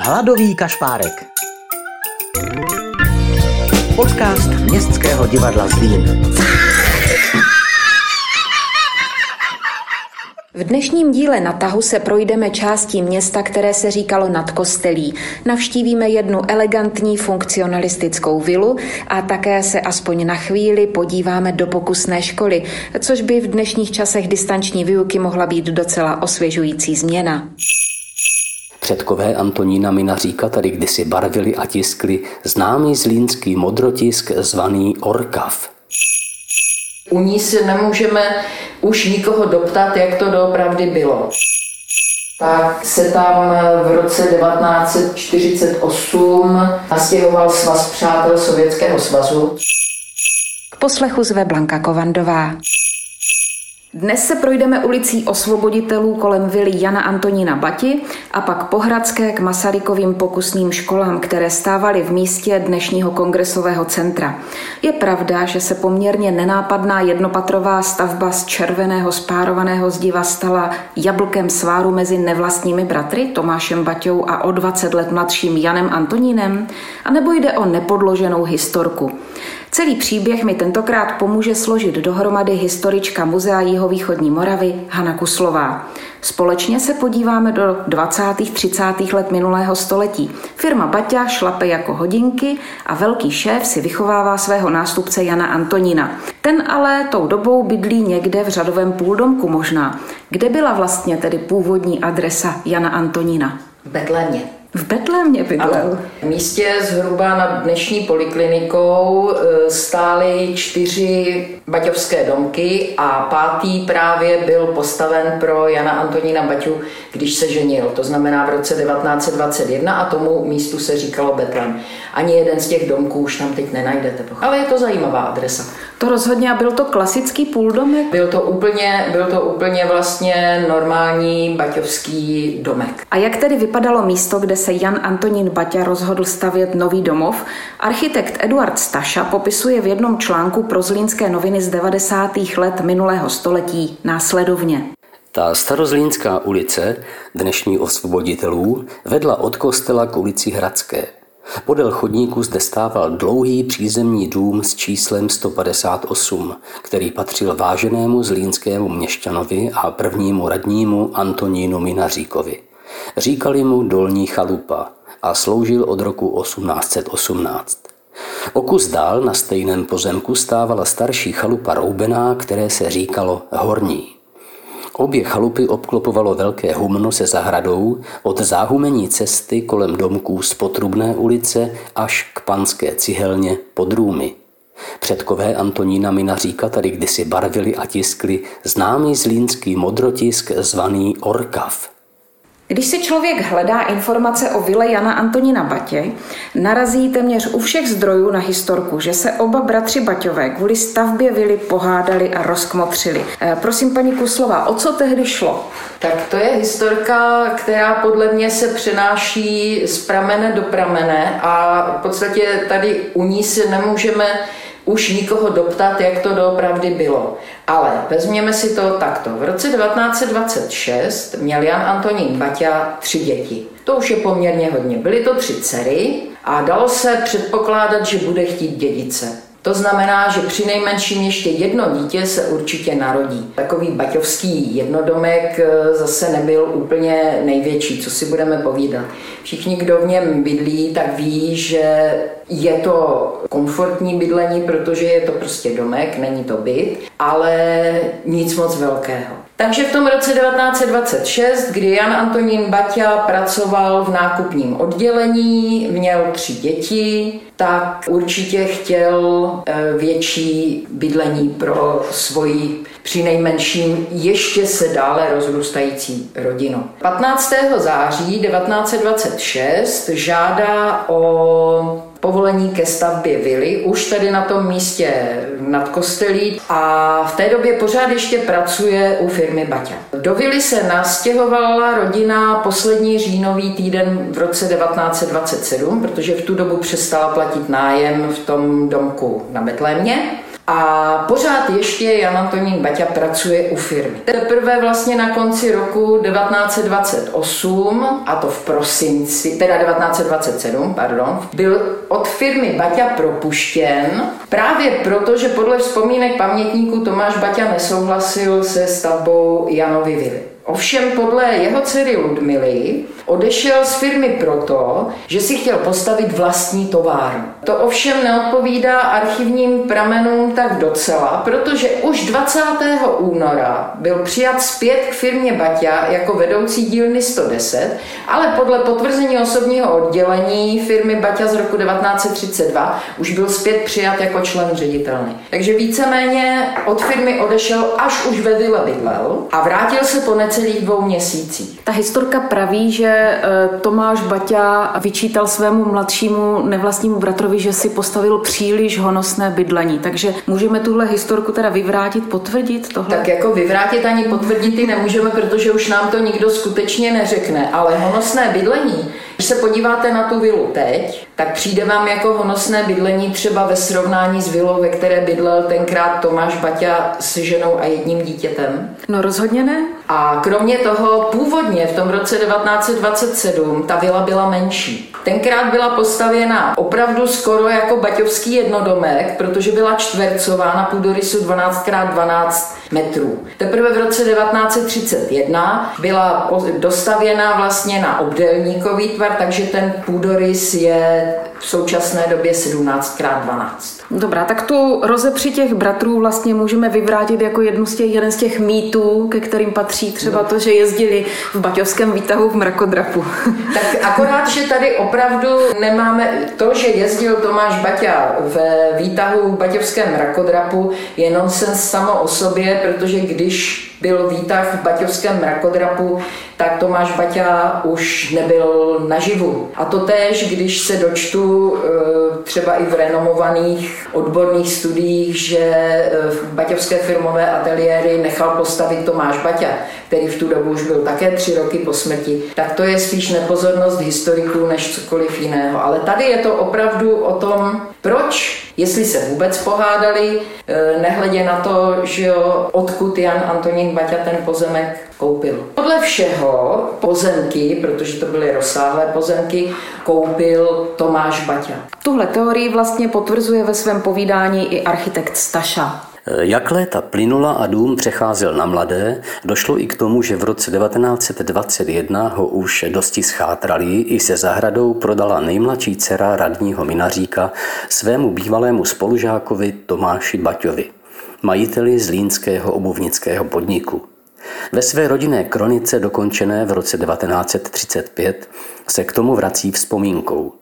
Hladový kašpárek. Podcast Městského divadla Zlín. V dnešním díle na tahu se projdeme částí města, které se říkalo nad kostelí. Navštívíme jednu elegantní funkcionalistickou vilu a také se aspoň na chvíli podíváme do pokusné školy, což by v dnešních časech distanční výuky mohla být docela osvěžující změna. Předkové Antonína Minaříka tady kdysi barvili a tiskli známý zlínský modrotisk zvaný Orkav. U ní si nemůžeme už nikoho doptat, jak to doopravdy bylo. Tak se tam v roce 1948 nastěhoval svaz přátel Sovětského svazu. K poslechu zve Blanka Kovandová. Dnes se projdeme ulicí osvoboditelů kolem vily Jana Antonína Bati a pak po Hradské k Masarykovým pokusným školám, které stávaly v místě dnešního kongresového centra. Je pravda, že se poměrně nenápadná jednopatrová stavba z červeného spárovaného zdiva stala jablkem sváru mezi nevlastními bratry Tomášem Baťou a o 20 let mladším Janem Antonínem? A nebo jde o nepodloženou historku? Celý příběh mi tentokrát pomůže složit dohromady historička Muzea Jihovýchodní Moravy Hana Kuslová. Společně se podíváme do 20. 30. let minulého století. Firma Baťa šlape jako hodinky a velký šéf si vychovává svého nástupce Jana Antonína. Ten ale tou dobou bydlí někde v řadovém půldomku možná. Kde byla vlastně tedy původní adresa Jana Antonína? Betlémě. V Betlémě bydlel. V místě zhruba nad dnešní poliklinikou e, stály čtyři baťovské domky a pátý právě byl postaven pro Jana Antonína Baťu, když se ženil. To znamená v roce 1921 a tomu místu se říkalo Betlém. Ani jeden z těch domků už tam teď nenajdete. Ale je to zajímavá adresa. To rozhodně a byl to klasický půldomek? Byl to úplně, byl to úplně vlastně normální baťovský domek. A jak tedy vypadalo místo, kde se Jan Antonín Baťa rozhodl stavět nový domov? Architekt Eduard Staša popisuje v jednom článku pro Zlínské noviny z 90. let minulého století následovně. Ta starozlínská ulice, dnešní osvoboditelů, vedla od kostela k ulici Hradské. Podél chodníku zde stával dlouhý přízemní dům s číslem 158, který patřil váženému zlínskému měšťanovi a prvnímu radnímu Antonínu Minaříkovi. Říkali mu Dolní chalupa a sloužil od roku 1818. O kus dál na stejném pozemku stávala starší chalupa roubená, které se říkalo Horní. Obě chalupy obklopovalo velké humno se zahradou od záhumení cesty kolem domků z Potrubné ulice až k panské cihelně pod Růmy. Předkové Antonína Minaříka tady kdysi barvili a tiskli známý zlínský modrotisk zvaný Orkav – když si člověk hledá informace o vile Jana Antonína Batě, narazí téměř u všech zdrojů na historku, že se oba bratři Baťové kvůli stavbě vily pohádali a rozkmotřili. E, prosím, paní Kuslova, o co tehdy šlo? Tak to je historka, která podle mě se přenáší z pramene do pramene a v podstatě tady u ní si nemůžeme už nikoho doptat, jak to doopravdy bylo. Ale vezměme si to takto. V roce 1926 měl Jan Antonín Baťa tři děti. To už je poměrně hodně. Byly to tři dcery a dalo se předpokládat, že bude chtít dědice. To znamená, že při nejmenším ještě jedno dítě se určitě narodí. Takový baťovský jednodomek eh, zase nebyl úplně největší, co si budeme povídat. Všichni, kdo v něm bydlí, tak ví, že je to komfortní bydlení, protože je to prostě domek, není to byt, ale nic moc velkého. Takže v tom roce 1926, kdy Jan Antonín Baťa pracoval v nákupním oddělení, měl tři děti, tak určitě chtěl eh, větší bydlení pro svoji přinejmenším ještě se dále rozrůstající rodinu. 15. září 1926 žádá o povolení ke stavbě vily, už tady na tom místě nad kostelí a v té době pořád ještě pracuje u firmy Baťa. Do vily se nastěhovala rodina poslední říjnový týden v roce 1927, protože v tu dobu přestala platit nájem v tom domku na Betlémě. A pořád ještě Jan Antonín Baťa pracuje u firmy. Teprve vlastně na konci roku 1928, a to v prosinci, teda 1927, pardon, byl od firmy Baťa propuštěn právě proto, že podle vzpomínek pamětníků Tomáš Baťa nesouhlasil se stavbou Janovy vily. Ovšem podle jeho dcery Ludmily odešel z firmy proto, že si chtěl postavit vlastní továrnu. To ovšem neodpovídá archivním pramenům tak docela, protože už 20. února byl přijat zpět k firmě Baťa jako vedoucí dílny 110, ale podle potvrzení osobního oddělení firmy Baťa z roku 1932 už byl zpět přijat jako člen ředitelny. Takže víceméně od firmy odešel, až už ve vile bydlel a vrátil se po necelých dvou měsících. Ta historka praví, že Tomáš Baťa vyčítal svému mladšímu nevlastnímu bratrovi, že si postavil příliš honosné bydlení. Takže můžeme tuhle historku teda vyvrátit, potvrdit tohle? Tak jako vyvrátit ani potvrdit ji nemůžeme, protože už nám to nikdo skutečně neřekne. Ale honosné bydlení, když se podíváte na tu vilu teď, tak přijde vám jako honosné bydlení třeba ve srovnání s vilou, ve které bydlel tenkrát Tomáš Baťa s ženou a jedním dítětem. No rozhodně ne. A kromě toho původně v tom roce 1927 ta vila byla menší. Tenkrát byla postavěna opravdu skoro jako baťovský jednodomek, protože byla čtvercová na půdorysu 12x12 metrů. Teprve v roce 1931 byla dostavěna vlastně na obdélníkový tvar, takže ten půdorys je v současné době 17x12. Dobrá, tak tu rozepři těch bratrů vlastně můžeme vyvrátit jako jednu z těch, jeden z těch mýtů, ke kterým patří třeba to, že jezdili v baťovském výtahu v mrakodrapu. Tak akorát, že tady opravdu nemáme to, že jezdil Tomáš Baťa ve výtahu v baťovském mrakodrapu, je nonsens samo o sobě, protože když byl výtah v Baťovském mrakodrapu, tak Tomáš Baťa už nebyl naživu. A to též, když se dočtu e, třeba i v renomovaných odborných studiích, že e, v Baťovské firmové ateliéry nechal postavit Tomáš Baťa, který v tu dobu už byl také tři roky po smrti, tak to je spíš nepozornost historiků než cokoliv jiného. Ale tady je to opravdu o tom, proč, jestli se vůbec pohádali, e, nehledě na to, že jo, odkud Jan Antonín Baťa ten pozemek koupil. Podle všeho pozemky, protože to byly rozsáhlé pozemky, koupil Tomáš Baťa. Tuhle teorii vlastně potvrzuje ve svém povídání i architekt Staša. Jak léta plynula a dům přecházel na mladé, došlo i k tomu, že v roce 1921 ho už dosti schátrali i se zahradou prodala nejmladší dcera radního Minaříka svému bývalému spolužákovi Tomáši Baťovi, majiteli zlínského obuvnického podniku. Ve své rodinné kronice dokončené v roce 1935 se k tomu vrací vzpomínkou –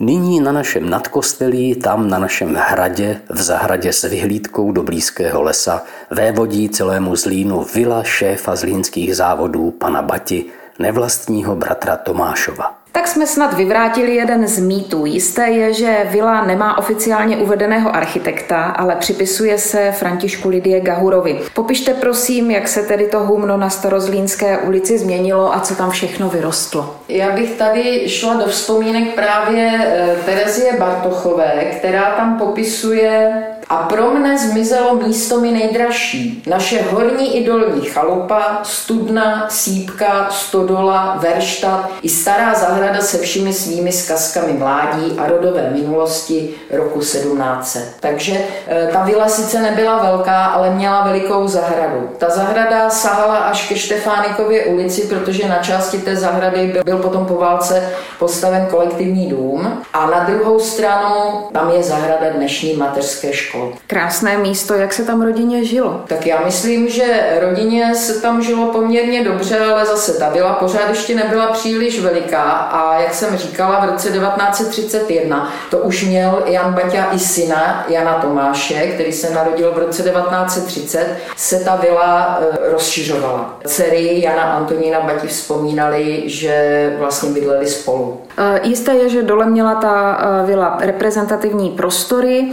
Nyní na našem nadkostelí, tam na našem hradě, v zahradě s vyhlídkou do blízkého lesa, vévodí celému Zlínu vila šéfa zlínských závodů pana Bati, nevlastního bratra Tomášova. Tak jsme snad vyvrátili jeden z mýtů. Jisté je, že vila nemá oficiálně uvedeného architekta, ale připisuje se Františku Lidie Gahurovi. Popište prosím, jak se tedy to humno na Starozlínské ulici změnilo a co tam všechno vyrostlo. Já bych tady šla do vzpomínek právě eh, Terezie Bartochové, která tam popisuje a pro mne zmizelo místo mi nejdražší. Naše horní i dolní chalupa, studna, sípka, stodola, verštat i stará zahrada se všemi svými zkazkami mládí a rodové minulosti roku 1700. Takže e, ta vila sice nebyla velká, ale měla velikou zahradu. Ta zahrada sahala až ke Štefánikově ulici, protože na části té zahrady byl, byl potom po válce postaven kolektivní dům a na druhou stranu tam je zahrada dnešní mateřské školy škol. Krásné místo, jak se tam rodině žilo? Tak já myslím, že rodině se tam žilo poměrně dobře, ale zase ta byla pořád ještě nebyla příliš veliká a jak jsem říkala, v roce 1931 to už měl Jan Baťa i syna Jana Tomáše, který se narodil v roce 1930, se ta vila e, rozšiřovala. Dcery Jana Antonína Bati vzpomínali, že vlastně bydleli spolu. E, jisté je, že dole měla ta e, vila reprezentativní prostory,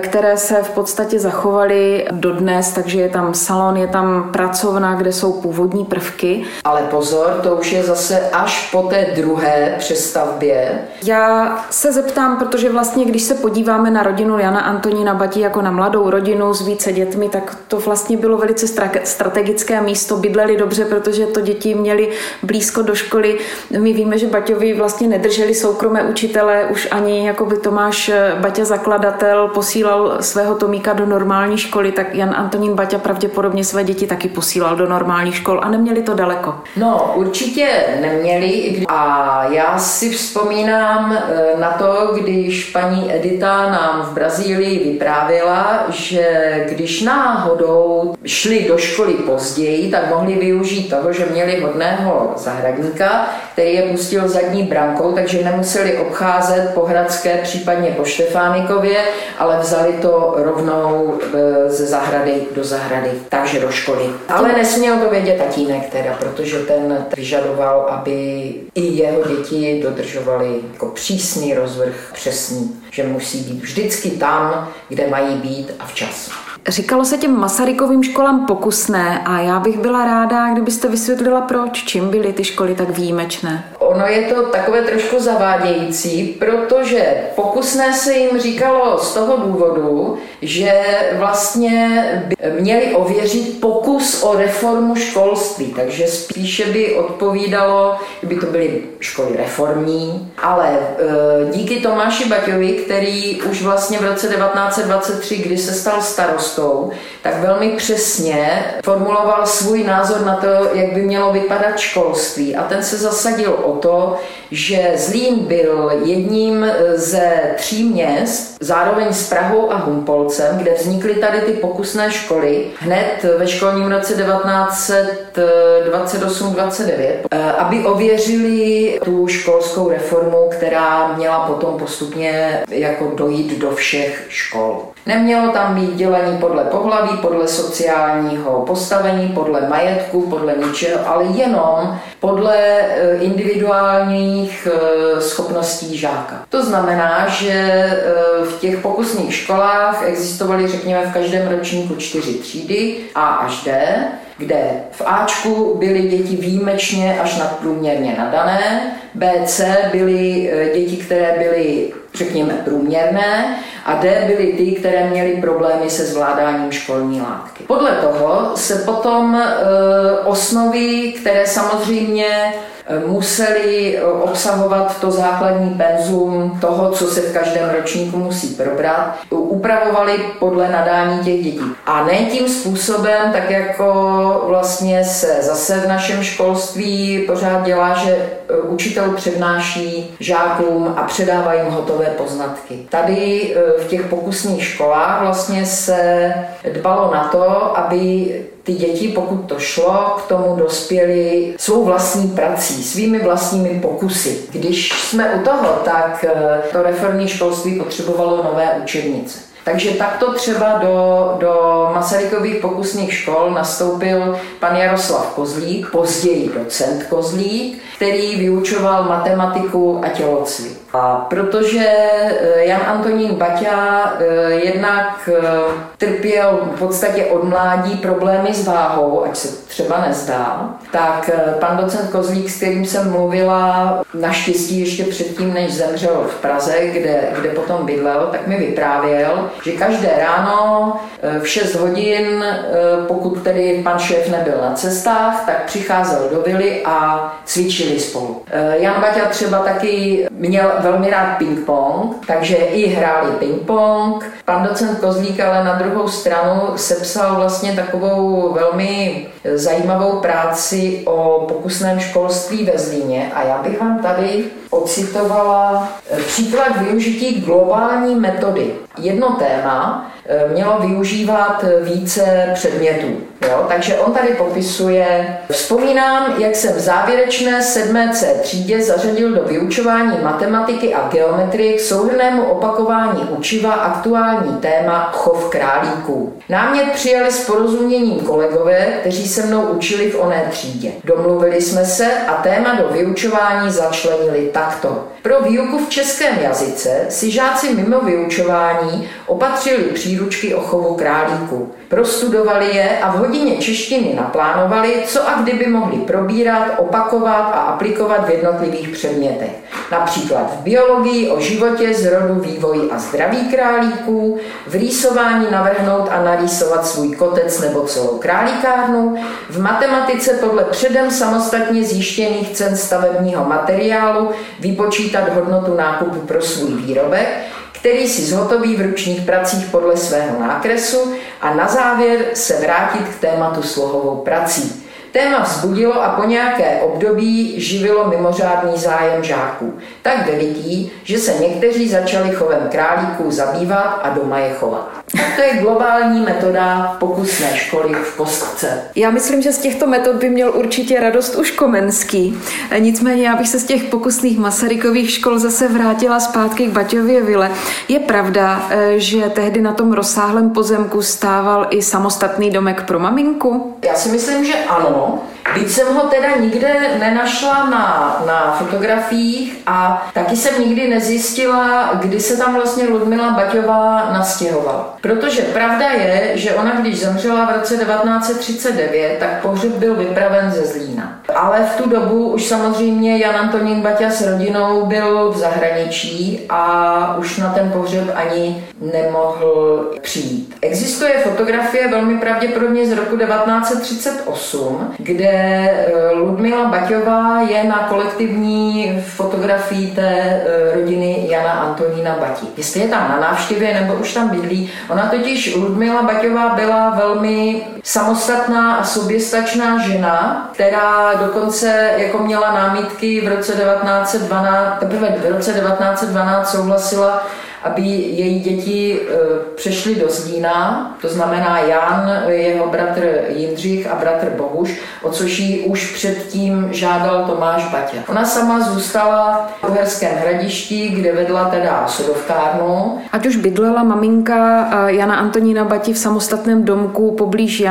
které se v podstatě zachovaly dodnes, takže je tam salon, je tam pracovna, kde jsou původní prvky. Ale pozor, to už je zase až po té druhé přestavbě. Já se zeptám, protože vlastně, když se podíváme na rodinu Jana Antonína Batí jako na mladou rodinu s více dětmi, tak to vlastně bylo velice strategické místo. Bydleli dobře, protože to děti měli blízko do školy. My víme, že Baťovi vlastně nedrželi soukromé učitele, už ani jako by Tomáš Baťa zakladatel posílal svého Tomíka do normální školy, tak Jan Antonín Baťa pravděpodobně své děti taky posílal do normálních škol a neměli to daleko. No, určitě neměli. A já si vzpomínám eh, na to, když paní Edita nám v Brazílii vyprávěla, že když náhodou šli do školy později, tak mohli využít toho, že měli hodného zahradníka, který je pustil zadní brankou, takže nemuseli obcházet po Hradské, případně po Štefánikově, ale vzali to rovnou eh, ze zahrady do zahrady, takže do školy. Ale nesměl to vědět tatínek teda, protože ten vyžadoval, aby i jeho děti dodržovaly jako přísný rozvrh, přesný, že musí být vždycky tam, kde mají být a včas. Říkalo se těm Masarykovým školám pokusné a já bych byla ráda, kdybyste vysvětlila, proč, čím byly ty školy tak výjimečné. Ono je to takové trošku zavádějící, protože pokusné se jim říkalo z toho důvodu, že vlastně měli ověřit pokus o reformu školství, takže spíše by odpovídalo, kdyby to byly školy reformní, ale e, díky Tomáši Baťovi, který už vlastně v roce 1923, kdy se stal starostou, tak velmi přesně formuloval svůj názor na to, jak by mělo vypadat školství a ten se zasadil o to, že Zlín byl jedním ze tří měst, zároveň s Prahou a Humpolcem, kde vznikly tady ty pokusné školy hned ve školním roce 1928-29, aby ověřili tu školskou reformu, která měla potom postupně jako dojít do všech škol. Nemělo tam být dělení podle pohlaví, podle sociálního postavení, podle majetku, podle ničeho, ale jenom podle eh, individuálních eh, schopností žáka. To znamená, že eh, v těch pokusných školách existovaly, řekněme, v každém ročníku čtyři třídy A až D, kde v Ačku byly děti výjimečně až nadprůměrně nadané, BC byly děti, které byly řekněme, průměrné a D byly ty, které měly problémy se zvládáním školní látky. Podle toho se potom e, osnovy, které samozřejmě museli obsahovat to základní penzum toho, co se v každém ročníku musí probrat, upravovali podle nadání těch dětí. A ne tím způsobem, tak jako vlastně se zase v našem školství pořád dělá, že učitel přednáší žákům a předává jim hotové poznatky. Tady e, v těch pokusných školách vlastně se dbalo na to, aby ty děti, pokud to šlo, k tomu dospěli svou vlastní prací, svými vlastními pokusy. Když jsme u toho, tak eh, to reformní školství potřebovalo nové učebnice. Takže takto třeba do, do Masarykových pokusných škol nastoupil pan Jaroslav Kozlík, později docent Kozlík, který vyučoval matematiku a tělocvik. A protože eh, Jan Antonín Baťa eh, jednak eh, trpěl v podstatě od mládí problémy s váhou, ať se třeba nezdá, tak pan docent Kozlík, s kterým jsem mluvila naštěstí ještě předtím, než zemřel v Praze, kde, kde potom bydlel, tak mi vyprávěl, že každé ráno v 6 hodin, pokud tedy pan šéf nebyl na cestách, tak přicházel do vily a cvičili spolu. Jan Baťa třeba taky měl velmi rád ping-pong, takže i hráli ping-pong. Pan docent Kozlík ale na druhou stranu sepsal vlastně takovou velmi zajímavou práci o pokusném školství ve Zlíně a já bych vám tady ocitovala příklad využití globální metody. Jedno téma eh, mělo využívat více předmětů. Jo, takže on tady popisuje, vzpomínám, jak jsem v závěrečné 7C třídě zařadil do vyučování matematiky a geometrie k souhrnému opakování učiva aktuální téma chov králíků. Námět přijali s porozuměním kolegové, kteří se mnou učili v oné třídě. Domluvili jsme se a téma do vyučování začlenili takto. Pro výuku v českém jazyce si žáci mimo vyučování opatřili příručky o chovu králíku. Prostudovali je a v hodině češtiny naplánovali, co a kdyby mohli probírat, opakovat a aplikovat v jednotlivých předmětech. Například v biologii o životě, zrodu, vývoji a zdraví králíků, v rýsování navrhnout a narýsovat svůj kotec nebo celou králíkárnu, v matematice podle předem samostatně zjištěných cen stavebního materiálu vypočítat hodnotu nákupu pro svůj výrobek, který si zhotoví v ručních pracích podle svého nákresu a na závěr se vrátit k tématu slohovou prací. Téma vzbudilo a po nějaké období živilo mimořádný zájem žáků. Tak veliký, že se někteří začali chovem králíků zabývat a doma je chovat. To je globální metoda pokusné školy v kostce. Já myslím, že z těchto metod by měl určitě radost už Komenský. Nicméně já bych se z těch pokusných Masarykových škol zase vrátila zpátky k Baťově vile. Je pravda, eh, že tehdy na tom rozsáhlém pozemku stával i samostatný domek pro maminku? Já si myslím, že ano. Byť jsem ho teda nikde nenašla na, na fotografiích a taky jsem nikdy nezjistila, kdy se tam vlastně Ludmila Baťová nastěhovala. Protože pravda je, že ona, když zemřela v roce 1939, tak pohřeb byl vypraven ze Zlína. Ale v tu dobu už samozřejmě Jan Antonín Baťa s rodinou byl v zahraničí a už na ten pohřeb ani nemohl přijít. Existuje fotografie velmi pravděpodobně z roku 1938, kde Ludmila Baťová je na kolektivní fotografii té eh, rodiny Jana Antonína Bati. Jestli je tam na návštěvě nebo už tam bydlí, ona totiž Ludmila Baťová byla velmi samostatná a soběstačná žena, která dokonce jako měla námitky v roce 1912, teprve v roce 1912 souhlasila aby její děti e, přešly do Zlína, to znamená Jan, jeho bratr Jindřich a bratr Bohuš, o což jí už předtím žádal Tomáš Baťa. Ona sama zůstala v Uherském hradišti, kde vedla teda sodovkárnu. Ať už bydlela maminka Jana Antonína Bati v samostatném domku poblíž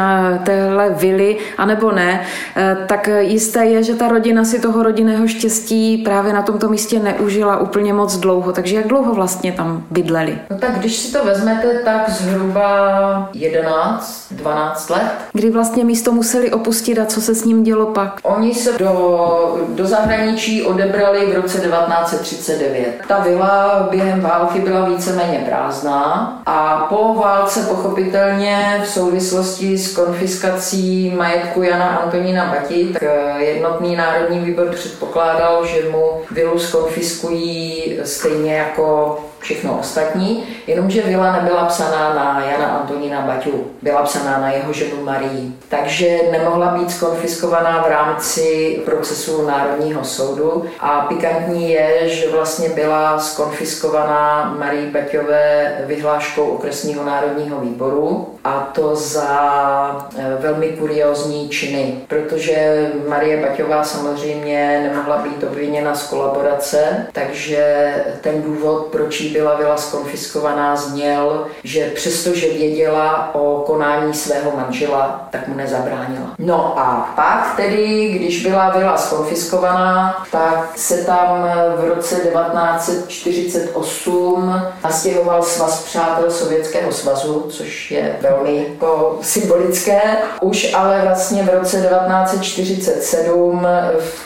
téhle vily, anebo ne, e, tak jisté je, že ta rodina si toho rodinného štěstí právě na tomto místě neužila úplně moc dlouho. Takže jak dlouho vlastně tam bydleli? No tak když si to vezmete, tak zhruba 11, 12 let. Kdy vlastně místo museli opustit a co se s ním dělo pak? Oni se do, do zahraničí odebrali v roce 1939. Ta vila během války byla víceméně prázdná a po válce pochopitelně v souvislosti s konfiskací majetku Jana Antonína Bati, tak eh, jednotný národní výbor předpokládal, že mu vilu skonfiskují stejně jako všechno ostatní, jenomže vila nebyla psaná na Jana Antonína Baťu, byla psaná na jeho ženu Marii. Takže nemohla být skonfiskovaná v rámci procesu Národního soudu a pikantní je, že vlastně byla skonfiskovaná Marii Baťové vyhláškou okresního národního výboru a to za eh, velmi kuriozní činy, protože Marie Baťová samozřejmě nemohla být obviněna z kolaborace, takže ten důvod, proč jí byla vila skonfiskovaná, zněl, že přestože věděla o konání svého manžela, tak mu nezabránila. No a pak tedy, když byla vila skonfiskovaná, tak se tam v roce 1948 nastěhoval svaz přátel Sovětského svazu, což je velmi jako symbolické. Už ale vlastně v roce 1947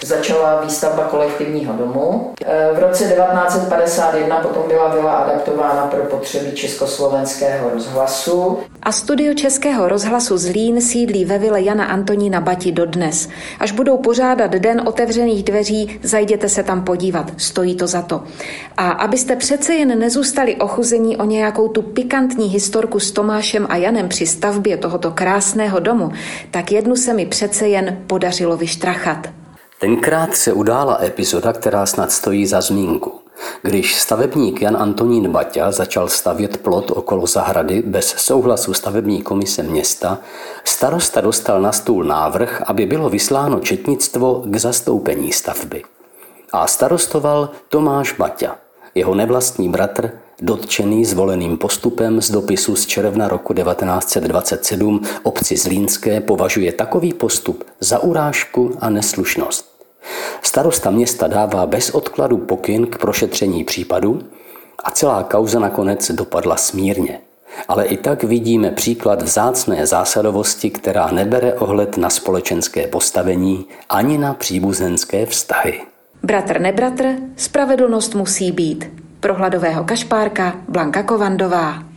začala výstavba kolektivního domu. V roce 1951 potom byla byla adaptována pro potřeby československého rozhlasu. A studio Českého rozhlasu Zlín sídlí ve vile Jana Antonína Bati dodnes. Až budou pořádat Den otevřených dveří, zajděte se tam podívat, stojí to za to. A abyste přece jen nezůstali ochuzení o nějakou tu pikantní historku s Tomášem a Janem při stavbě tohoto krásného domu, tak jednu se mi přece jen podařilo vyštrachat. Tenkrát se udála epizoda, která snad stojí za zmínku. Když stavebník Jan Antonín Baťa začal stavět plot okolo zahrady bez souhlasu stavební komise města, starosta dostal na stůl návrh, aby bylo vysláno četnictvo k zastoupení stavby. A starostoval Tomáš Baťa, jeho nevlastní bratr, dotčený zvoleným postupem z dopisu z června roku 1927 obci Zlínské považuje takový postup za urážku a neslušnost. Starosta města dává bez odkladu pokyn k prošetření případu a celá kauza nakonec dopadla smírně. Ale i tak vidíme příklad vzácné zásadovosti, která nebere ohled na společenské postavení ani na příbuzenské vztahy. Bratr nebratr, spravedlnost musí být. Pro hladového kašpárka Blanka Kovandová.